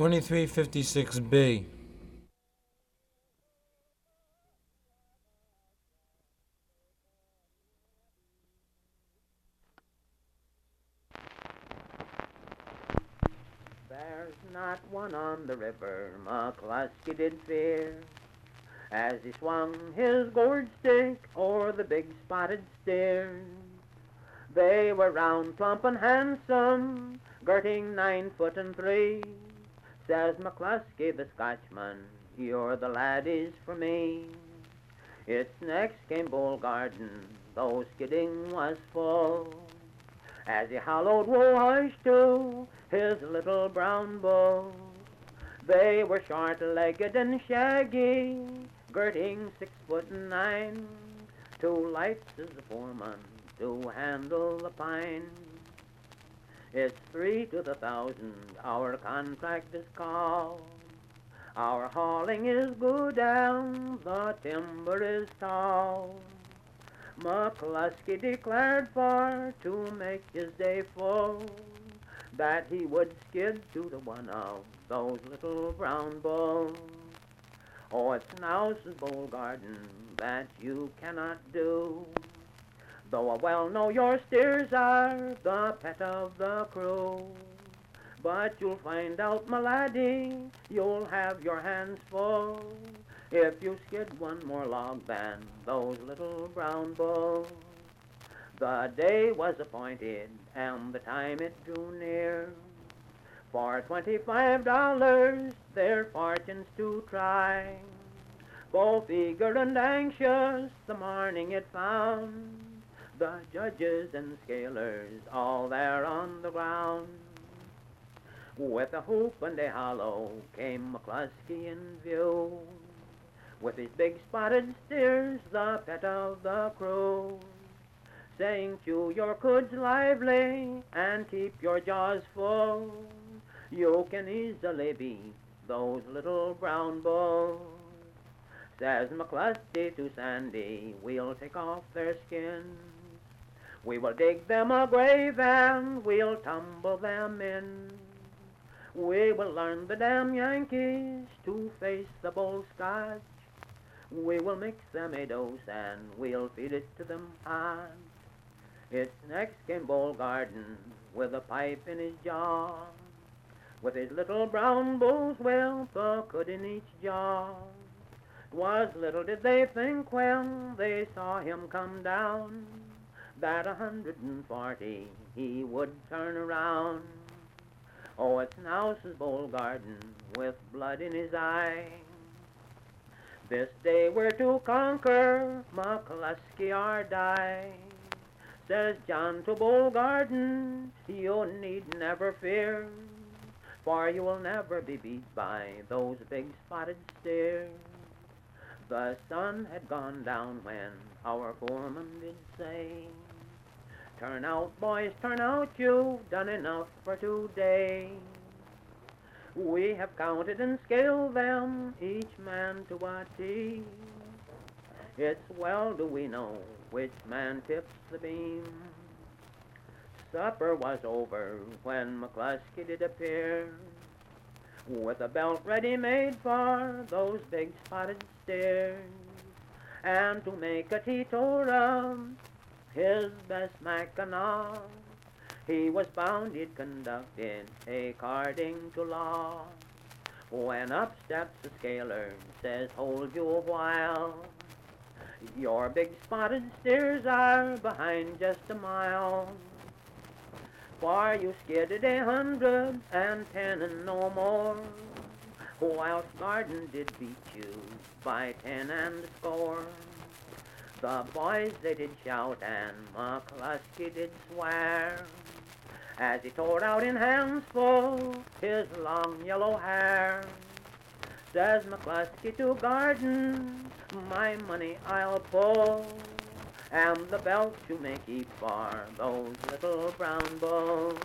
2356B. There's not one on the river McCluskey did fear as he swung his goad stick o'er the big spotted steer. They were round, plump, and handsome, girting nine foot and three. Says McCluskey the Scotchman, you're the laddies for me. Its next came Bull Garden, though skidding was full. As he hallowed Hush to his little brown bull. They were short-legged and shaggy, girting six foot nine. Two lights as the foreman to handle the pine. It's three to the thousand, our contract is called. Our hauling is good and the timber is tall. McCluskey declared for to make his day full that he would skid to the one of those little brown bulls. Oh, it's now, says Bull Garden, that you cannot do. Though I well know your steers are the pet of the crew. But you'll find out, my laddie, you'll have your hands full if you skid one more log than those little brown bulls. The day was appointed and the time it drew near for twenty-five dollars their fortunes to try. Both eager and anxious, the morning it found the judges and scalers all there on the ground. With a hoop and a hollow came McCluskey in view, with his big spotted steers, the pet of the crew, saying, chew your cuds lively and keep your jaws full. You can easily beat those little brown bulls. Says McCluskey to Sandy, we'll take off their skins. We will dig them a grave and we'll tumble them in. We will learn the damn Yankees to face the bull Scotch. We will mix them a dose and we'll feed it to them hot. It's next came Bull Garden with a pipe in his jaw. With his little brown bull's a cud in each jaw. 'Twas little did they think when they saw him come down that a hundred and forty he would turn around. Oh, it's now, says Bull Garden, with blood in his eye. This day we're to conquer, McCluskey or die. Says John to Bull Garden, you need never fear, for you will never be beat by those big spotted steers. The sun had gone down when our foreman did say, Turn out, boys, turn out, you've done enough for today. We have counted and scaled them, each man to a T. It's well do we know which man tips the beam. Supper was over when McCluskey did appear, with a belt ready made for those big spotted steers, and to make a teetotum his best Mackinaw. He was bound, he'd conducted a carding to law. When up steps the scaler, says, hold you a while. Your big spotted steers are behind just a mile. For you skidded a hundred and ten and no more. While Garden did beat you by ten and score. The boys they did shout and McCluskey did swear as he tore out in hands full his long yellow hair. Says McCluskey to Garden, my money I'll pull, and the belt you may keep for those little brown bulls.